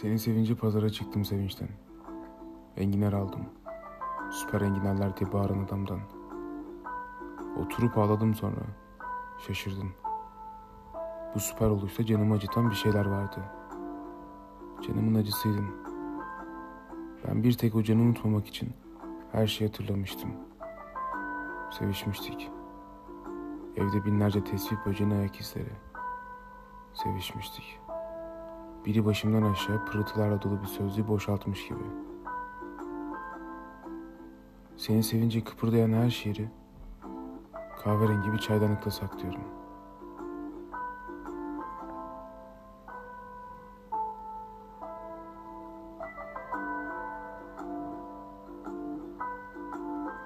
Senin sevinci pazara çıktım sevinçten. Enginar aldım. Süper enginarlar diye bağıran adamdan. Oturup ağladım sonra. Şaşırdım. Bu süper oluşta canımı acıtan bir şeyler vardı. Canımın acısıydın. Ben bir tek o canı unutmamak için her şeyi hatırlamıştım. Sevişmiştik. Evde binlerce tesbih böceğin ayak izleri. Sevişmiştik. Biri başımdan aşağı pırıltılarla dolu bir sözlüğü boşaltmış gibi. Senin sevince kıpırdayan her şiiri kahverengi bir çaydanlıkta saklıyorum.